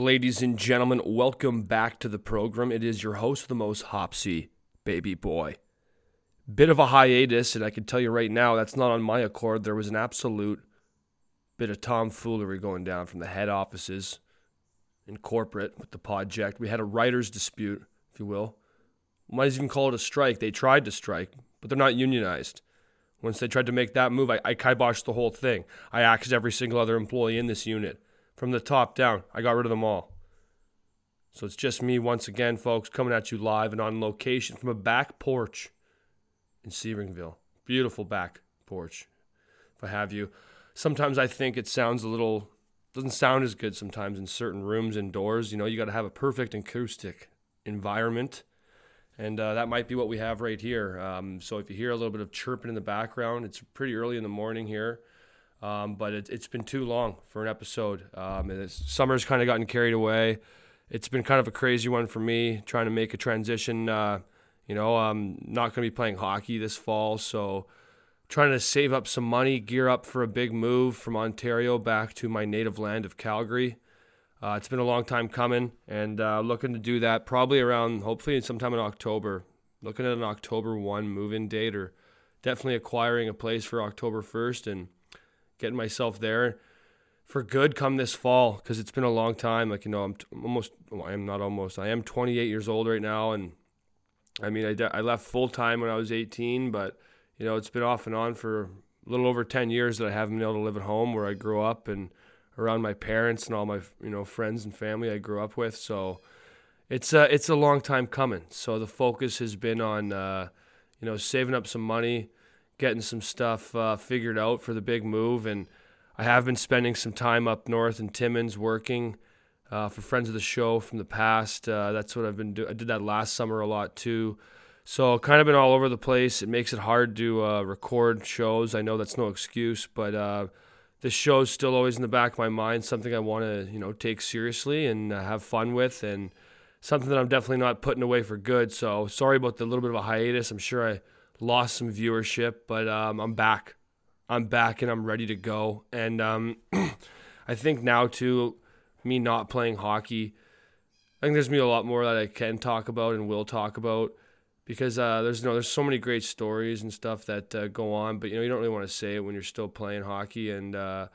Ladies and gentlemen, welcome back to the program. It is your host, the most Hopsy, baby boy. Bit of a hiatus, and I can tell you right now, that's not on my accord. There was an absolute bit of tomfoolery going down from the head offices in corporate with the project. We had a writer's dispute, if you will. Might as even call it a strike. They tried to strike, but they're not unionized. Once they tried to make that move, I, I kiboshed the whole thing. I axed every single other employee in this unit from the top down. I got rid of them all. So it's just me once again, folks, coming at you live and on location from a back porch in Sebringville. Beautiful back porch, if I have you. Sometimes I think it sounds a little, doesn't sound as good sometimes in certain rooms indoors. You know, you got to have a perfect acoustic environment. And uh, that might be what we have right here. Um, so if you hear a little bit of chirping in the background, it's pretty early in the morning here. Um, but it, has been too long for an episode. Um, summer's kind of gotten carried away. It's been kind of a crazy one for me trying to make a transition. Uh, you know, I'm not going to be playing hockey this fall, so trying to save up some money, gear up for a big move from Ontario back to my native land of Calgary. Uh, it's been a long time coming, and uh, looking to do that probably around, hopefully, sometime in October. Looking at an October 1 move in date, or definitely acquiring a place for October 1st and getting myself there for good come this fall because it's been a long time. Like you know, I'm t- almost. Well, I am not almost. I am 28 years old right now, and I mean, I, de- I left full time when I was 18, but you know, it's been off and on for a little over 10 years that I haven't been able to live at home where I grew up and around my parents and all my you know friends and family I grew up with. So it's a it's a long time coming. So the focus has been on uh, you know saving up some money getting some stuff uh, figured out for the big move. And I have been spending some time up north in Timmins working uh, for friends of the show from the past. Uh, that's what I've been doing. I did that last summer a lot too. So kind of been all over the place. It makes it hard to uh, record shows. I know that's no excuse, but uh, this show's still always in the back of my mind. Something I want to you know take seriously and uh, have fun with, and something that I'm definitely not putting away for good. So sorry about the little bit of a hiatus. I'm sure I lost some viewership, but um, I'm back. I'm back and I'm ready to go. And um, I think now too, me not playing hockey, I think there's me a lot more that I can talk about and will talk about because uh, there's you know there's so many great stories and stuff that uh, go on, but you know you don't really want to say it when you're still playing hockey and. Uh,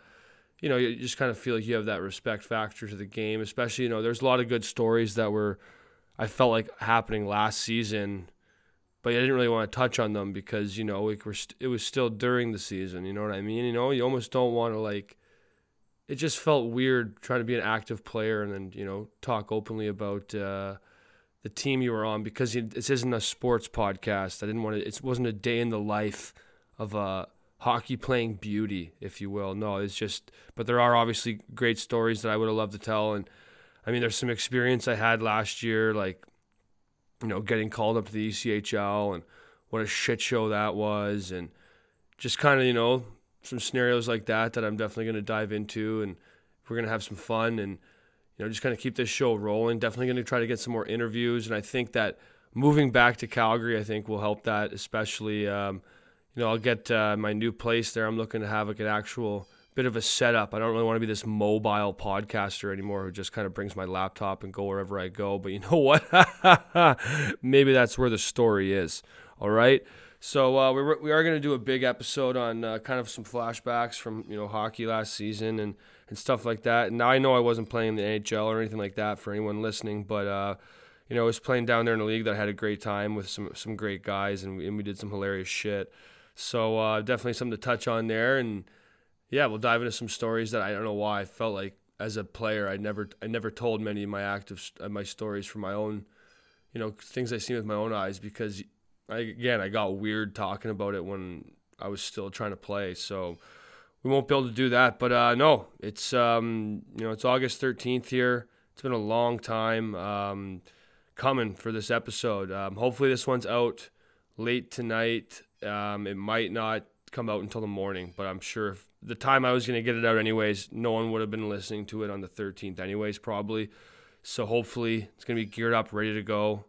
you know, you just kind of feel like you have that respect factor to the game, especially, you know, there's a lot of good stories that were, I felt like happening last season but I didn't really want to touch on them because you know it, st- it was still during the season. You know what I mean? You know, you almost don't want to like. It just felt weird trying to be an active player and then you know talk openly about uh, the team you were on because this isn't a sports podcast. I didn't want to. It wasn't a day in the life of a hockey playing beauty, if you will. No, it's just. But there are obviously great stories that I would have loved to tell, and I mean, there's some experience I had last year, like you know, getting called up to the ECHL and what a shit show that was, and just kind of, you know, some scenarios like that that I'm definitely going to dive into, and we're going to have some fun and, you know, just kind of keep this show rolling. Definitely going to try to get some more interviews, and I think that moving back to Calgary, I think will help that, especially, um, you know, I'll get uh, my new place there. I'm looking to have like an actual bit of a setup. I don't really want to be this mobile podcaster anymore who just kind of brings my laptop and go wherever I go. But you know what? Maybe that's where the story is. All right. So uh, we're, we are going to do a big episode on uh, kind of some flashbacks from you know hockey last season and, and stuff like that. And I know I wasn't playing in the NHL or anything like that for anyone listening, but uh, you know I was playing down there in a league that I had a great time with some some great guys and we, and we did some hilarious shit. So uh, definitely something to touch on there and yeah, we'll dive into some stories that I don't know why I felt like as a player I never I never told many of my active uh, my stories from my own, you know, things I seen with my own eyes because I, again I got weird talking about it when I was still trying to play. So we won't be able to do that. But uh, no, it's um, you know it's August thirteenth here. It's been a long time um, coming for this episode. Um, hopefully this one's out late tonight. Um, it might not come out until the morning, but I'm sure if the time I was going to get it out anyways, no one would have been listening to it on the 13th anyways, probably. So hopefully it's going to be geared up, ready to go.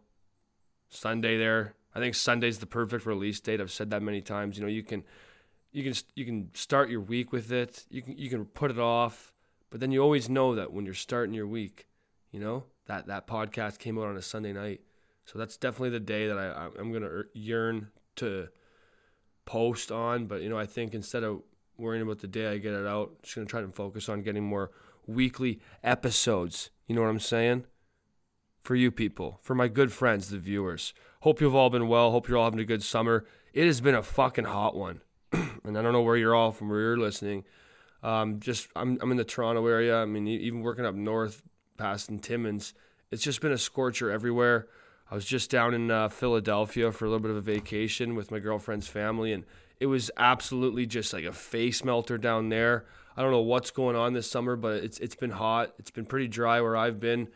Sunday there. I think Sunday's the perfect release date. I've said that many times. You know, you can you can you can start your week with it. You can you can put it off, but then you always know that when you're starting your week, You know that that podcast came out on a Sunday night, so that's definitely the day that I I'm gonna er, yearn to post on. But you know, I think instead of worrying about the day I get it out, just gonna try to focus on getting more weekly episodes. You know what I'm saying? For you people, for my good friends, the viewers. Hope you've all been well. Hope you're all having a good summer. It has been a fucking hot one. and I don't know where you're all from, where you're listening. Um, just I'm I'm in the Toronto area. I mean, even working up north past in Timmins, it's just been a scorcher everywhere. I was just down in uh, Philadelphia for a little bit of a vacation with my girlfriend's family, and it was absolutely just like a face melter down there. I don't know what's going on this summer, but it's it's been hot. It's been pretty dry where I've been.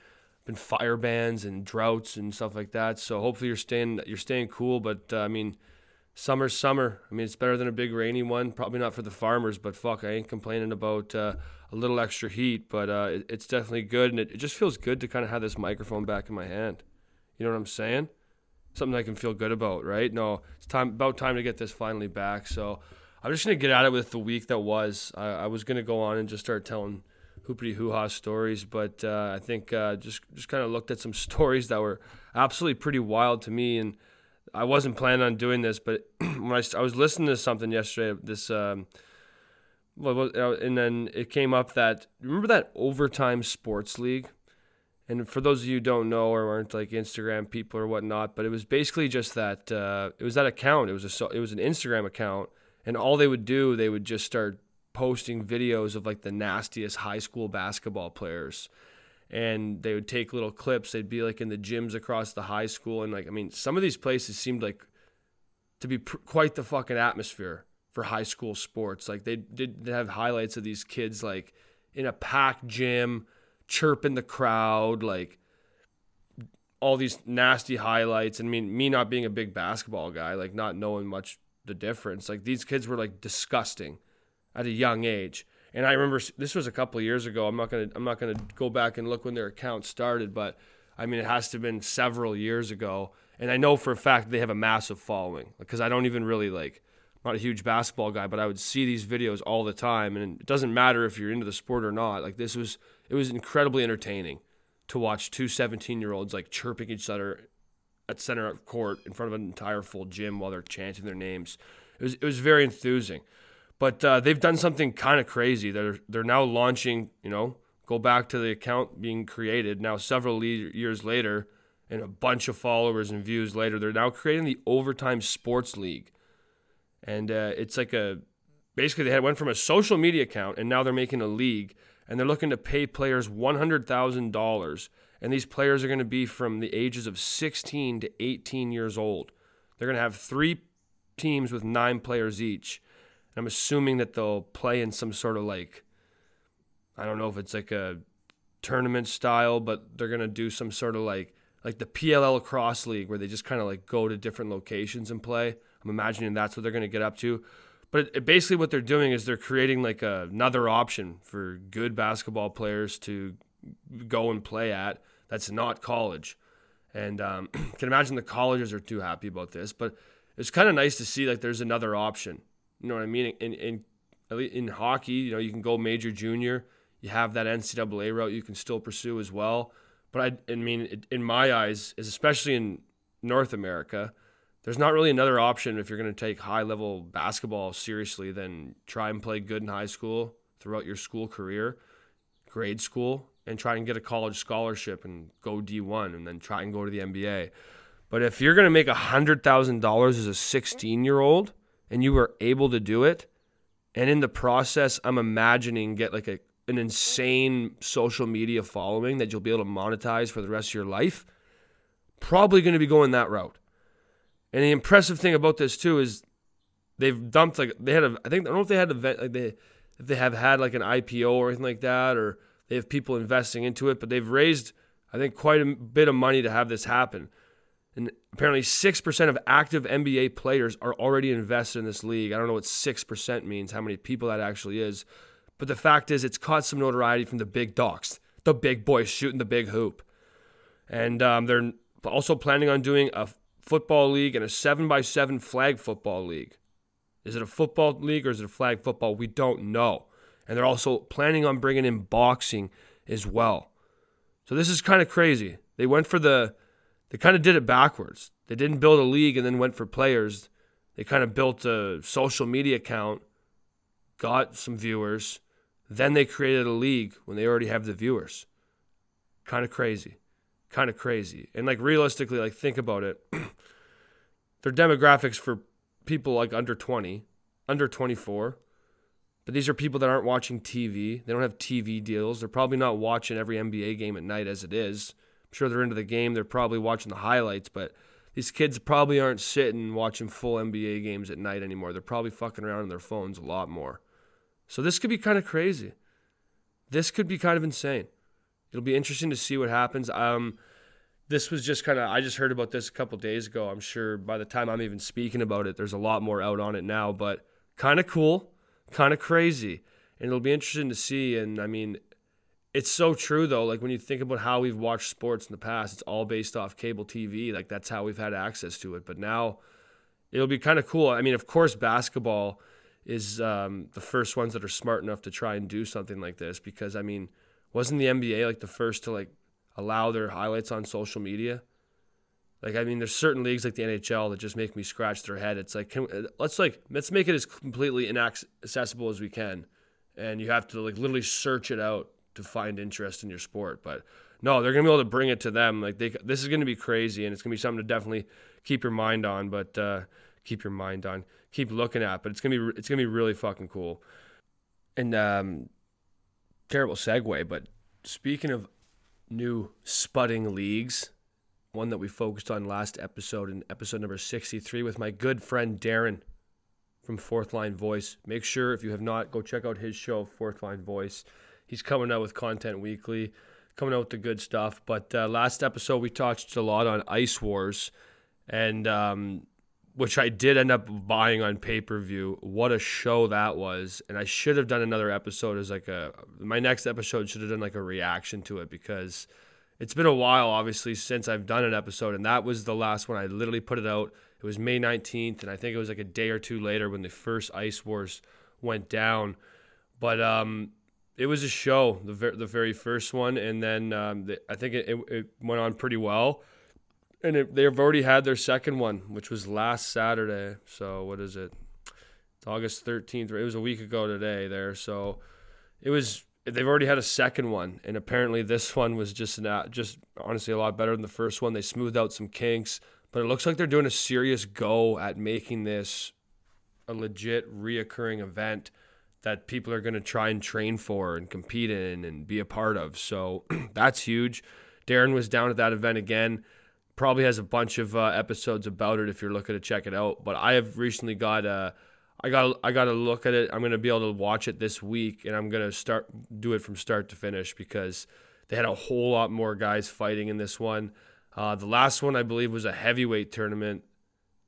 Been fire bans and droughts and stuff like that. So hopefully you're staying you're staying cool. But uh, I mean, summer's summer. I mean, it's better than a big rainy one. Probably not for the farmers, but fuck, I ain't complaining about uh, a little extra heat. But uh, it, it's definitely good, and it, it just feels good to kind of have this microphone back in my hand. You know what I'm saying? Something I can feel good about, right? No, it's time about time to get this finally back. So I'm just gonna get at it with the week that was. I, I was gonna go on and just start telling hoopity hoo ha stories, but uh, I think uh, just just kind of looked at some stories that were absolutely pretty wild to me, and I wasn't planning on doing this, but when I, I was listening to something yesterday, this. Um, well, and then it came up that remember that overtime sports league and for those of you who don't know or aren't like Instagram people or whatnot, but it was basically just that uh, it was that account. It was a it was an Instagram account, and all they would do they would just start posting videos of like the nastiest high school basketball players, and they would take little clips. They'd be like in the gyms across the high school, and like I mean, some of these places seemed like to be pr- quite the fucking atmosphere for high school sports. Like they did have highlights of these kids like in a packed gym chirping the crowd, like all these nasty highlights. And I mean, me not being a big basketball guy, like not knowing much the difference, like these kids were like disgusting at a young age. And I remember this was a couple years ago. I'm not gonna I'm not gonna go back and look when their account started, but I mean it has to have been several years ago. And I know for a fact they have a massive following because I don't even really like I'm not a huge basketball guy, but I would see these videos all the time, and it doesn't matter if you're into the sport or not. Like this was it was incredibly entertaining to watch two 17 year olds like chirping each other at center of court in front of an entire full gym while they're chanting their names. It was it was very enthusing. But uh, they've done something kind of crazy. They're they're now launching. You know, go back to the account being created now several le- years later, and a bunch of followers and views later. They're now creating the Overtime Sports League, and uh, it's like a basically they had went from a social media account and now they're making a league and they're looking to pay players $100,000. And these players are going to be from the ages of 16 to 18 years old. They're going to have three teams with nine players each. And I'm assuming that they'll play in some sort of like, I don't know if it's like a tournament style, but they're going to do some sort of like, like the PLL Lacrosse League where they just kind of like go to different locations and play. I'm imagining that's what they're going to get up to. But it, basically, what they're doing is they're creating like a, another option for good basketball players to go and play at that's not college. And um, can imagine the colleges are too happy about this, but it's kind of nice to see like there's another option. You know what I mean? In in in hockey, you know, you can go major, junior. You have that NCAA route you can still pursue as well. But I, I mean, in my eyes, especially in North America, there's not really another option if you're going to take high level basketball seriously than try and play good in high school throughout your school career, grade school, and try and get a college scholarship and go D1 and then try and go to the NBA. But if you're going to make $100,000 as a 16 year old and you were able to do it, and in the process, I'm imagining get like a, an insane social media following that you'll be able to monetize for the rest of your life, probably going to be going that route. And the impressive thing about this too is they've dumped like they had a I think I don't know if they had a like they if they have had like an IPO or anything like that or they have people investing into it, but they've raised I think quite a bit of money to have this happen. And apparently 6% of active NBA players are already invested in this league. I don't know what 6% means, how many people that actually is. But the fact is, it's caught some notoriety from the big dogs, the big boys shooting the big hoop. And um, they're also planning on doing a football league and a 7 by 7 flag football league. Is it a football league or is it a flag football? We don't know. And they're also planning on bringing in boxing as well. So So this is kind of crazy. They went for the, they kind of did it backwards. They didn't build a league and then went for players. They kind of built a social media account, got some viewers, then they created a league when they already have the viewers. Kind of crazy. Kind of crazy. And like realistically, like think about it. Their demographics for people like under 20, under 24. But these are people that aren't watching TV. They don't have TV deals. They're probably not watching every NBA game at night as it is. I'm sure they're into the game. They're probably watching the highlights, but these kids probably aren't sitting watching full NBA games at night anymore. They're probably fucking around on their phones a lot more. So this could be kind of crazy. This could be kind of insane. It'll be interesting to see what happens. Um, this was just kind of I just heard about this a couple days ago. I'm sure by the time I'm even speaking about it, there's a lot more out on it now. But kind of cool, kind of crazy, and it'll be interesting to see. And I mean, it's so true though. Like when you think about how we've watched sports in the past, it's all based off cable TV. Like that's how we've had access to it. But now it'll be kind of cool. I mean, of course, basketball is um, the first ones that are smart enough to try and do something like this because I mean, wasn't the NBA like the first to like allow their highlights on social media? Like I mean, there's certain leagues like the NHL that just make me scratch their head. It's like can, let's like let's make it as completely inaccessible as we can, and you have to like literally search it out to find interest in your sport. But no, they're gonna be able to bring it to them. Like they, this is gonna be crazy, and it's gonna be something to definitely keep your mind on. But uh, keep your mind on, keep looking at. But it's gonna be it's gonna be really fucking cool. And um, terrible segue, but speaking of new spudding leagues, one that we focused on last episode in episode number 63 with my good friend Darren from Fourth Line Voice. Make sure if you have not, go check out his show, Fourth Line Voice. He's coming out with content weekly, coming out with the good stuff. But uh, last episode, we touched a lot on Ice Wars, and um, which I did end up buying on pay per view. What a show that was! And I should have done another episode as like a my next episode should have done like a reaction to it because it's been a while, obviously, since I've done an episode, and that was the last one. I literally put it out. It was May 19th, and I think it was like a day or two later when the first Ice Wars went down. But um, it was a show, the ver- the very first one, and then um, the, I think it, it, it, went on pretty well. And it, they've already had their second one, which was last Saturday. So what is it? It's August thirteenth. It was a week ago today. There, so it was. They've already had a second one, and apparently this one was just not uh, just honestly a lot better than the first one. They smoothed out some kinks, but it looks like they're doing a serious go at making this a legit reoccurring event that people are going to try and train for and compete in and be a part of. So that's huge. Darren was down at that event again. Probably has a bunch of uh, episodes about it if you're looking to check it out. But I have recently got a, uh, got I got to look at it. I'm to be able to watch it this week, and I'm to start do it from start to finish because they had a whole lot more guys fighting in this one. Uh, the last one I believe was a heavyweight tournament.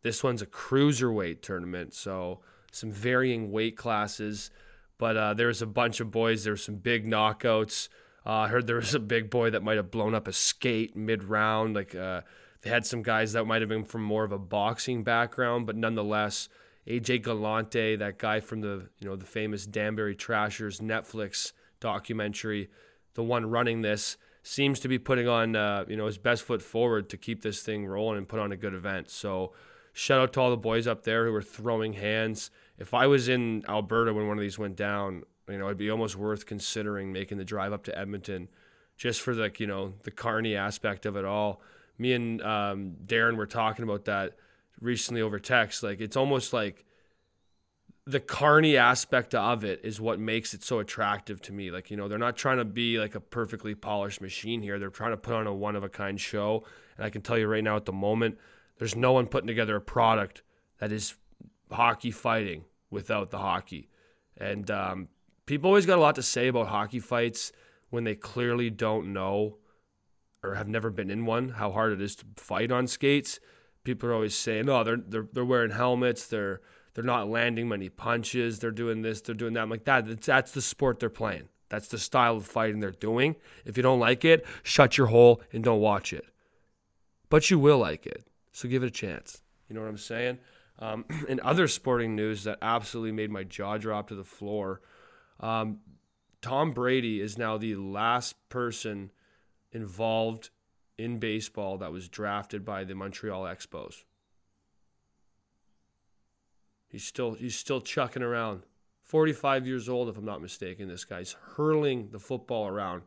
This one's a cruiserweight tournament, so some varying weight classes. But uh, there was a bunch of boys. There were some big knockouts. Uh, I heard there was a big boy that might have blown up a skate mid round. Like uh, they had some guys that might have been from more of a boxing background, but nonetheless, AJ Galante, that guy from the you know the famous Danbury Trashers Netflix documentary, the one running this, seems to be putting on uh, you know his best foot forward to keep this thing rolling and put on a good event. So shout out to all the boys up there who are throwing hands if I was in Alberta when one of these went down, you know, it'd be almost worth considering making the drive up to Edmonton just for like, you know, the carny aspect of it all. Me and um, Darren were talking about that recently over text. Like, it's almost like the carny aspect of it is what makes it so attractive to me. Like, you know, they're not trying to be like a perfectly polished machine here. They're trying to put on a one of a kind show. And I can tell you right now at the moment, there's no one putting together a product that is hockey fighting without the hockey. And um, people always got a lot to say about hockey fights when they clearly don't know or have never been in one how hard it is to fight on skates. People are always saying, "Oh, they're they're they're wearing helmets. They're they're not landing many punches. They're doing this. They're doing that." I'm like, "That that's the sport they're playing. That's the style of fighting they're doing. If you don't like it, shut your hole and don't watch it. But you will like it, so give it a chance. You know what I'm saying?" Um, in other sporting news that absolutely made my jaw drop to the floor, um, Tom Brady is now the last person involved in baseball that was drafted by the Montreal Expos. He's still he's still chucking around. 45 years old, if I'm not mistaken. This guy's hurling the football around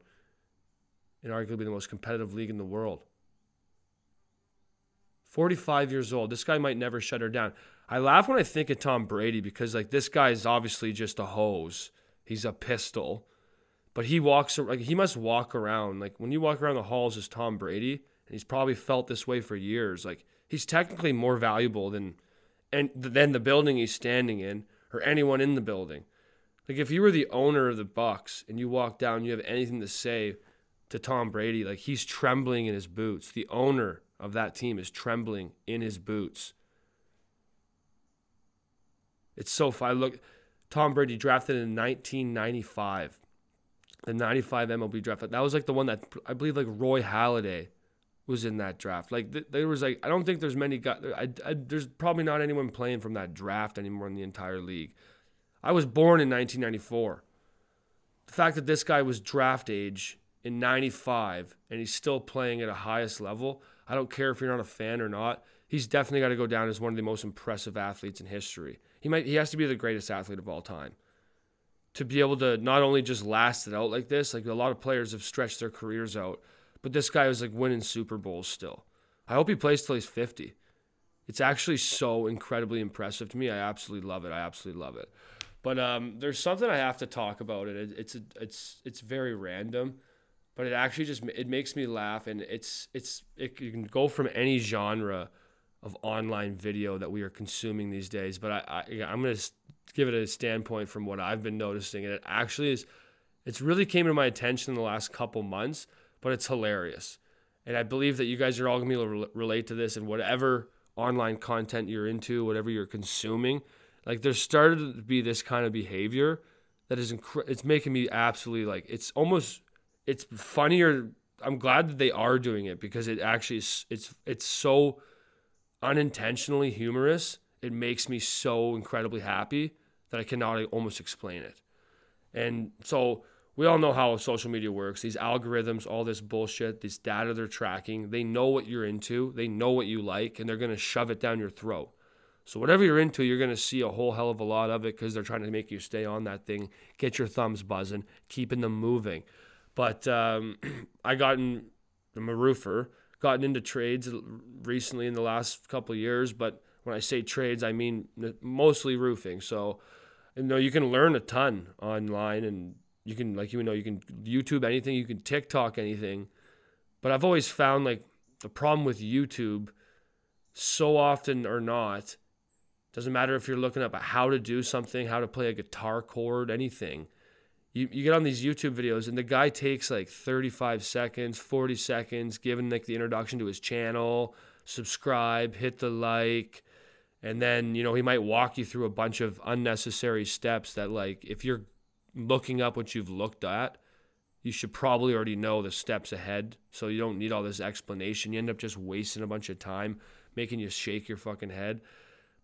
in arguably the most competitive league in the world. 45 years old. This guy might never shut her down. I laugh when I think of Tom Brady because like this guy is obviously just a hose. He's a pistol. But he walks like he must walk around like when you walk around the halls as Tom Brady and he's probably felt this way for years. Like he's technically more valuable than and than the building he's standing in or anyone in the building. Like if you were the owner of the Bucs and you walk down, you have anything to say to Tom Brady, like he's trembling in his boots. The owner of that team is trembling in his boots. It's so fun. Look, Tom Brady drafted in 1995, the 95 MLB draft. That was like the one that I believe like Roy Halladay was in that draft. Like th- there was like I don't think there's many guys. I, I, there's probably not anyone playing from that draft anymore in the entire league. I was born in 1994. The fact that this guy was draft age in 95 and he's still playing at a highest level, I don't care if you're not a fan or not. He's definitely got to go down as one of the most impressive athletes in history. He might he has to be the greatest athlete of all time. To be able to not only just last it out like this, like a lot of players have stretched their careers out but this guy was like winning Super Bowls still. I hope he plays till he's 50. It's actually so incredibly impressive to me. I absolutely love it. I absolutely love it. But um, there's something I have to talk about. It it's a, it's it's very random, but it actually just it makes me laugh, and it's it's it you can go from any genre of online video that we are consuming these days. But I, I I'm gonna give it a standpoint from what I've been noticing, and it actually is. It's really came to my attention in the last couple months but it's hilarious. And I believe that you guys are all going to be able to relate to this and whatever online content you're into, whatever you're consuming. Like there's started to be this kind of behavior that is inc- it's making me absolutely like it's almost it's funnier. I'm glad that they are doing it because it actually is, it's it's so unintentionally humorous. It makes me so incredibly happy that I cannot almost explain it. And so we all know how social media works. These algorithms, all this bullshit, this data they're tracking, they know what you're into, they know what you like, and they're going to shove it down your throat. So, whatever you're into, you're going to see a whole hell of a lot of it because they're trying to make you stay on that thing, get your thumbs buzzing, keeping them moving. But um, I gotten, I'm a roofer, gotten into trades recently in the last couple years. But when I say trades, I mean mostly roofing. So, you know, you can learn a ton online and you can like you know you can YouTube anything, you can TikTok anything. But I've always found like the problem with YouTube so often or not doesn't matter if you're looking up how to do something, how to play a guitar chord, anything. You, you get on these YouTube videos and the guy takes like 35 seconds, 40 seconds, giving like the introduction to his channel, subscribe, hit the like, and then you know he might walk you through a bunch of unnecessary steps that like if you're looking up what you've looked at, you should probably already know the steps ahead. So you don't need all this explanation. You end up just wasting a bunch of time, making you shake your fucking head.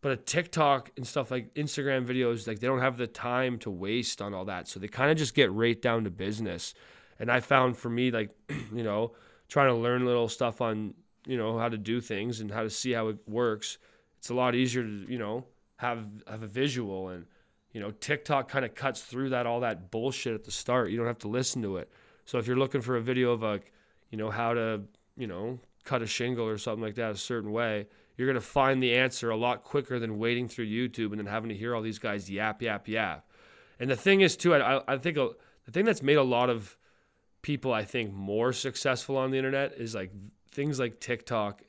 But a TikTok and stuff like Instagram videos, like they don't have the time to waste on all that. So they kind of just get right down to business. And I found for me, like, you know, trying to learn little stuff on, you know, how to do things and how to see how it works. It's a lot easier to, you know, have have a visual and you know, TikTok kind of cuts through that all that bullshit at the start. You don't have to listen to it. So if you're looking for a video of a, you know, how to, you know, cut a shingle or something like that a certain way, you're to find the answer a lot quicker than waiting through YouTube and then having to hear all these guys yap, yap, yap. And the thing is, too, I, I think a, the thing that's made a lot of people, I think, more successful on the internet is like things like TikTok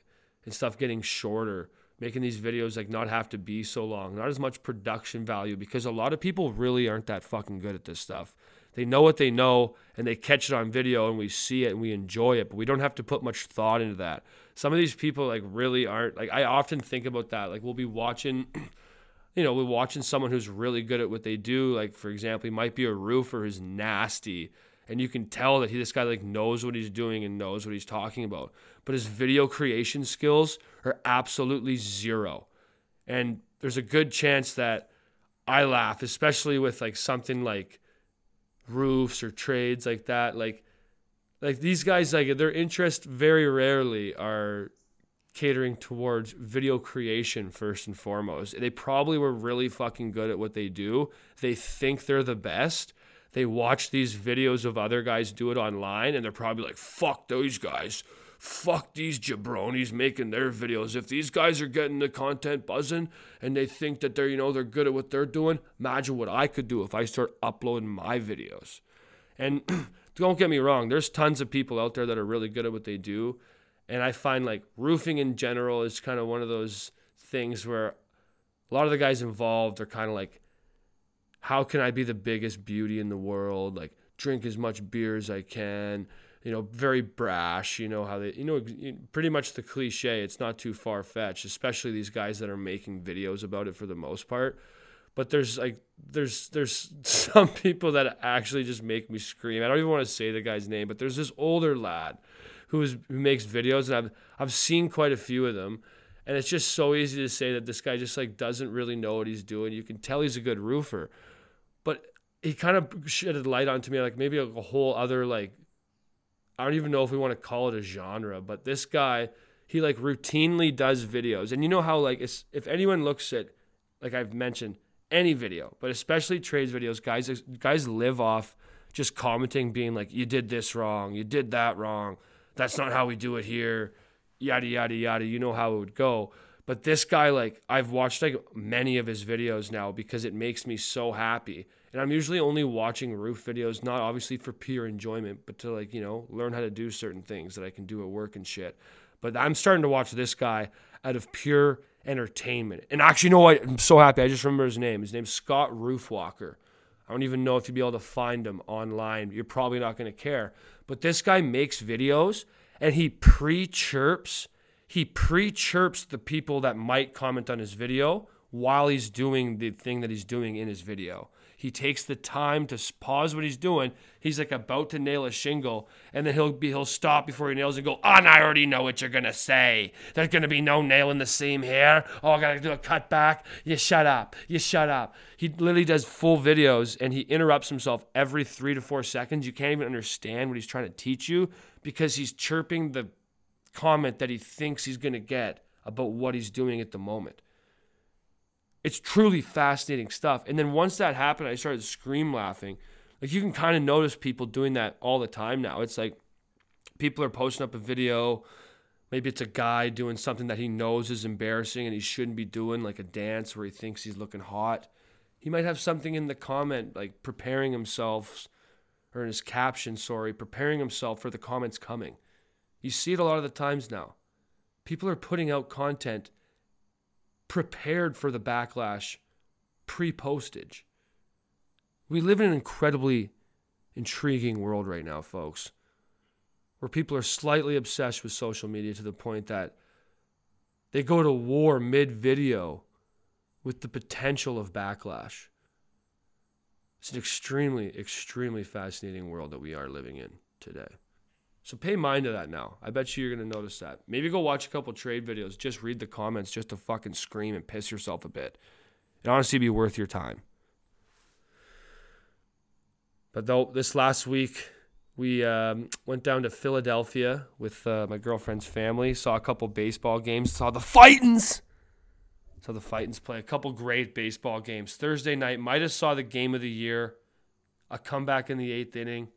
and stuff getting shorter making these videos like not have to be so long, not as much production value because a lot of people really aren't that fucking good at this stuff. They know what they know and they catch it on video and we see it and we enjoy it, but we don't have to put much thought into that. Some of these people like really aren't like I often think about that. Like we'll be watching you know, we're watching someone who's really good at what they do. Like for example, he might be a roofer who's nasty and you can tell that he this guy like knows what he's doing and knows what he's talking about but his video creation skills are absolutely zero and there's a good chance that i laugh especially with like something like roofs or trades like that like like these guys like their interest very rarely are catering towards video creation first and foremost. They probably were really fucking good at what they do. They think they're the best. They watch these videos of other guys do it online and they're probably like, fuck those guys. Fuck these jabronis making their videos. If these guys are getting the content buzzing and they think that they're, you know, they're good at what they're doing, imagine what I could do if I start uploading my videos. And don't get me wrong, there's tons of people out there that are really good at what they do and I find like roofing in general is kind of one of those things where a lot of the guys involved are kind of like, how can I be the biggest beauty in the world? Like, drink as much beer as I can. You know, very brash. You know how they, you know, pretty much the cliche. It's not too far fetched, especially these guys that are making videos about it for the most part. But there's like, there's there's some people that actually just make me scream. I don't even want to say the guy's name, but there's this older lad who is who makes videos, and I've I've seen quite a few of them, and it's just so easy to say that this guy just like doesn't really know what he's doing. You can tell he's a good roofer, but he kind of shedded light onto me like maybe a, a whole other like I don't even know if we want to call it a genre, but this guy he like routinely does videos, and you know how like if anyone looks at like I've mentioned any video, but especially trades videos, guys guys live off just commenting, being like, "You did this wrong, you did that wrong." that's not how we do it here, yada, yada, yada. You know how it would go. But this guy, like, I've watched like many of his videos now because it makes me so happy. And I'm usually only watching roof videos, not obviously for pure enjoyment, but to like, you know, learn how to do certain things that I can do at work and shit. But I'm starting to watch this guy out of pure entertainment. And actually, you know what? I'm so happy. I just remember his name. His name's Scott Roofwalker. I don't even know if you'd be able to find him online. You're probably not going to care. But this guy makes videos and he pre chirps. He pre chirps the people that might comment on his video while he's doing the thing that he's doing in his video. He takes the time to pause what he's doing. He's like about to nail a shingle, and then he'll be he'll stop before he nails and go, ah, "Oh, and I already know what you're gonna say. There's gonna be no nail in the seam here. Oh, I gotta do a cut back. You shut up. You shut up." He literally does full videos, and he interrupts himself every three to four seconds. You can't even understand what he's trying to teach you because he's chirping the comment that he thinks he's gonna get about what he's doing at the moment it's truly fascinating stuff. And then once that happened, I started scream laughing. Like you can kind of notice people doing that all the time now. It's like people are posting up a video. Maybe it's a guy doing something that he knows is embarrassing and he shouldn't be doing, like a dance where he thinks he's looking hot. He might have something in the comment, like preparing himself, or in his caption, sorry, preparing himself for the comments coming. You see it a lot of the times now. People are putting out content prepared for the backlash pre postage. We live in an incredibly intriguing world right now, folks, where people are slightly obsessed with social media to the point that they go to war mid video with the potential of backlash. It's an extremely, extremely fascinating world that we are living in today. So pay mind to that now. I bet you you're to notice that. Maybe go watch a couple trade videos. Just read the comments just to fucking scream and piss yourself a bit. It honestly be worth your time. But though this last week, we um, went down to Philadelphia with uh, my girlfriend's family. Saw a couple baseball games. Saw the Fightins. Saw the Fightins play a couple great baseball games. Thursday night, might have saw the game of the year. A comeback in the eighth inning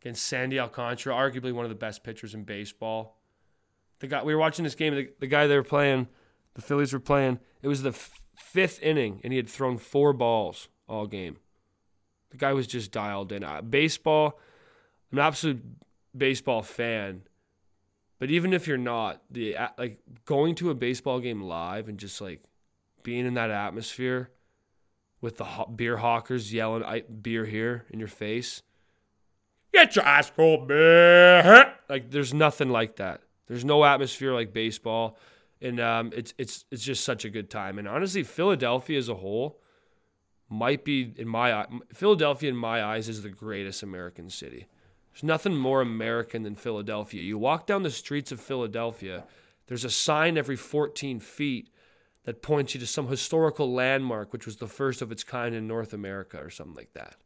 against Sandy Alcantara, arguably one of the best pitchers in baseball. The guy we were watching this game. The, the guy they were playing, the Phillies were playing. It was the f- fifth inning, and he had thrown four balls all game. The guy was just dialed in. Uh, baseball, I'm an absolute baseball fan, but even if you're not, the like going to a baseball game live and just like being in that atmosphere with the beer hawkers yelling beer here in your face Get your ass cold, man. Like there's nothing like that. There's no atmosphere like baseball, and um, it's it's it's just such a good time. And honestly, Philadelphia as a whole might be in my Philadelphia in my eyes is the greatest American city. There's nothing more American than Philadelphia. You walk down the streets of Philadelphia, there's a sign every 14 feet that points you to some historical landmark, which was the first of its kind in North America or something like that.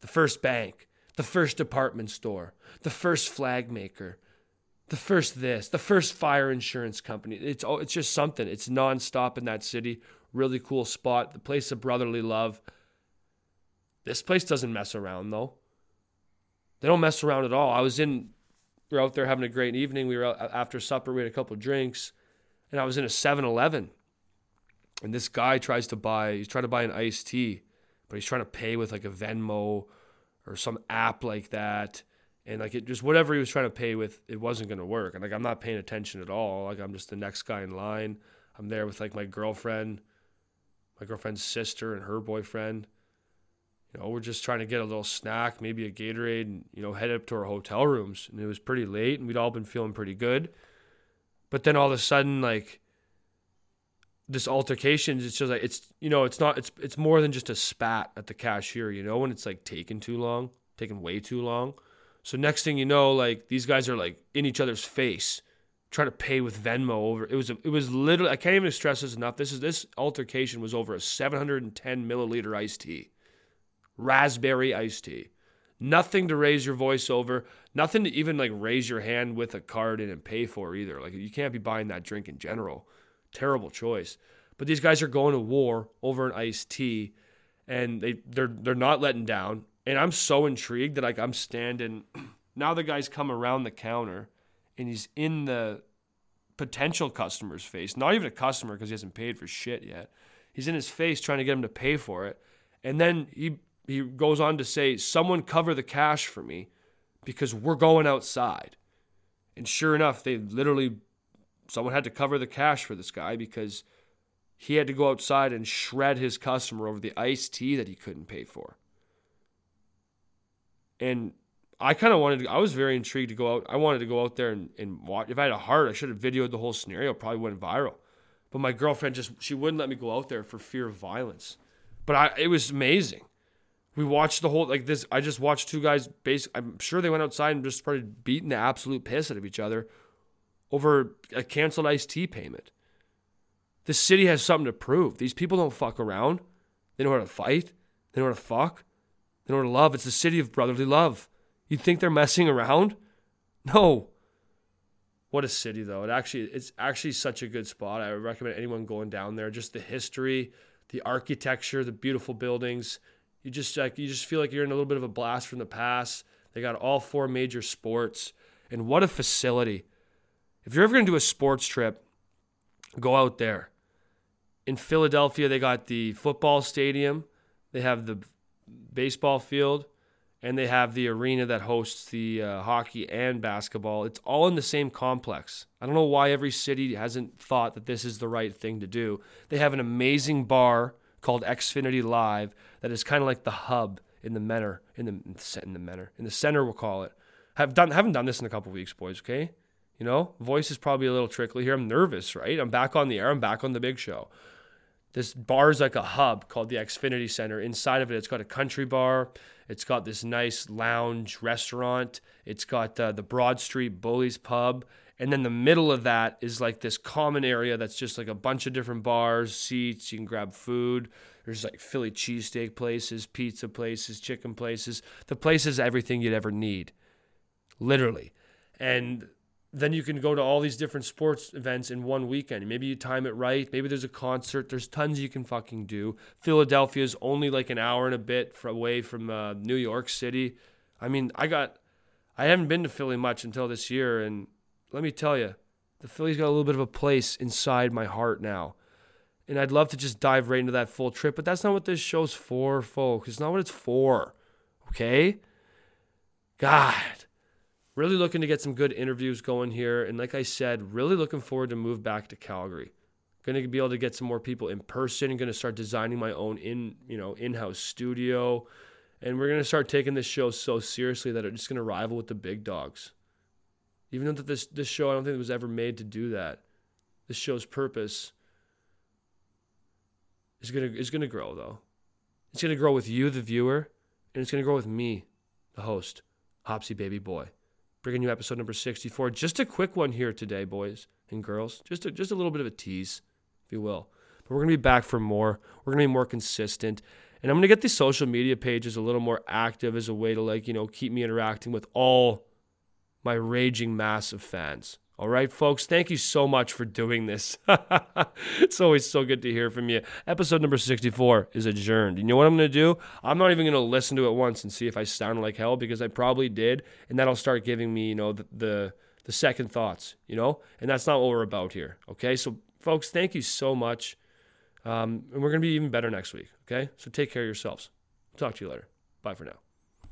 The first bank, the first department store, the first flag maker, the first this, the first fire insurance company. It's it's just something. It's nonstop in that city. Really cool spot. The place of brotherly love. This place doesn't mess around though. They don't mess around at all. I was in. We are out there having a great evening. We were out after supper. We had a couple drinks, and I was in a 7-Eleven. And this guy tries to buy. He's trying to buy an iced tea, but he's trying to pay with like a Venmo or some app like that. And like it just whatever he was trying to pay with it wasn't going to work. And like i'm not paying attention at all. Like i'm just the next guy in line. I'm there with like my girlfriend my girlfriend's sister and her boyfriend. You know we're just trying to get a little snack maybe a gatorade and you know head up to our hotel rooms. And it was pretty late and we'd all been feeling pretty good. But then all of a sudden like this altercation it's just like it's you know it's not it's it's more than just a spat at the cashier you know when it's like taking too long taking way too long. So next thing you know like these guys are like in each other's face trying to pay with Venmo over it was a, it was literally I can't even stress this enough this is this altercation was over a 710 milliliter iced tea raspberry iced tea. Nothing to raise your voice over nothing to even like raise your hand with a card in and pay for either like you can't be buying that drink in general terrible choice. But these guys are going to war over an iced tea, and they they're they're not letting down. And I'm so intrigued that like I'm standing. Now the guy's come around the counter, and he's in the potential customer's face. Not even a customer because he hasn't paid for shit yet. He's in his face trying to get him to pay for it, and then he he goes on to say, "Someone cover the cash for me, because we're going outside." And sure enough, they literally someone had to cover the cash for this guy because he had to go outside and shred his customer over the iced tea that he couldn't pay for. And I kind of wanted to, I was very intrigued to go out. I wanted to go out there and, and watch. If I had a heart, I should have videoed the whole scenario, probably went viral. But my girlfriend just, she wouldn't let me go out there for fear of violence. But I, it was amazing. We watched the whole, like this, I just watched two guys, base, I'm sure they went outside and just started beating the absolute piss out of each other over a canceled iced tea payment. The city has something to prove. These people don't fuck around. They know how to fight. They know how to fuck. They know how to love. It's the city of brotherly love. You think they're messing around? No. What a city though. It actually it's actually such a good spot. I would recommend anyone going down there. Just the history, the architecture, the beautiful buildings. You just like you just feel like you're in a little bit of a blast from the past. They got all four major sports. And what a facility. If you're ever going to do a sports trip, go out there. In Philadelphia, they got the football stadium, they have the baseball field, and they have the arena that hosts the uh, hockey and basketball. It's all in the same complex. I don't know why every city hasn't thought that this is the right thing to do. They have an amazing bar called Xfinity Live that is kind of like the hub in the menor in the in the menor in the center we'll call it. Have done haven't done this in a couple weeks, boys. Okay, you know, voice is probably a little trickly here. I'm nervous, right? I'm back on the air. I'm back on the big show. This bar is like a hub called the Xfinity Center. Inside of it, it's got a country bar. It's got this nice lounge restaurant. It's got uh, the Broad Street Bullies Pub. And then the middle of that is like this common area that's just like a bunch of different bars, seats. You can grab food. There's like Philly cheesesteak places, pizza places, chicken places. The place is everything you'd ever need, literally. And then you can go to all these different sports events in one weekend. Maybe you time it right. Maybe there's a concert. There's tons you can fucking do. Philadelphia is only like an hour and a bit away from uh, New York City. I mean, I got, I haven't been to Philly much until this year, and let me tell you, the Philly's got a little bit of a place inside my heart now. And I'd love to just dive right into that full trip, but that's not what this show's for, folks. It's not what it's for. Okay? God really looking to get some good interviews going here. And like I said, really looking forward to move back to Calgary. Going to be able to get some more people in person. Going to start designing my own in you know in-house studio, and we're going to start taking this show so seriously that it's just going to rival with the big dogs. Even though this this show, I don't think it was ever made to do that. This show's purpose is gonna is gonna grow though. It's gonna grow with you, the viewer, and it's gonna grow with me, the host, Hopsy Baby Boy bringing you episode number 64. Just a quick one here today, boys and girls. Just a, just a little bit of a tease, if you will. But we're going to be back for more. We're going to be more consistent. And I'm going to get these social media pages a little more active as a way to, like, you know, keep me interacting with all my raging mass of fans. All right, folks, thank you so much for doing this. it's always so good to hear from you. Episode number 64 is adjourned. You know what I'm going to do? I'm not even going to listen to it once and see if I sound like hell because I probably did. And that'll start giving me, you know, the, the, the second thoughts, you know? And that's not what we're about here. Okay. So, folks, thank you so much. Um, and we're going to be even better next week. Okay. So take care of yourselves. Talk to you later. Bye for now.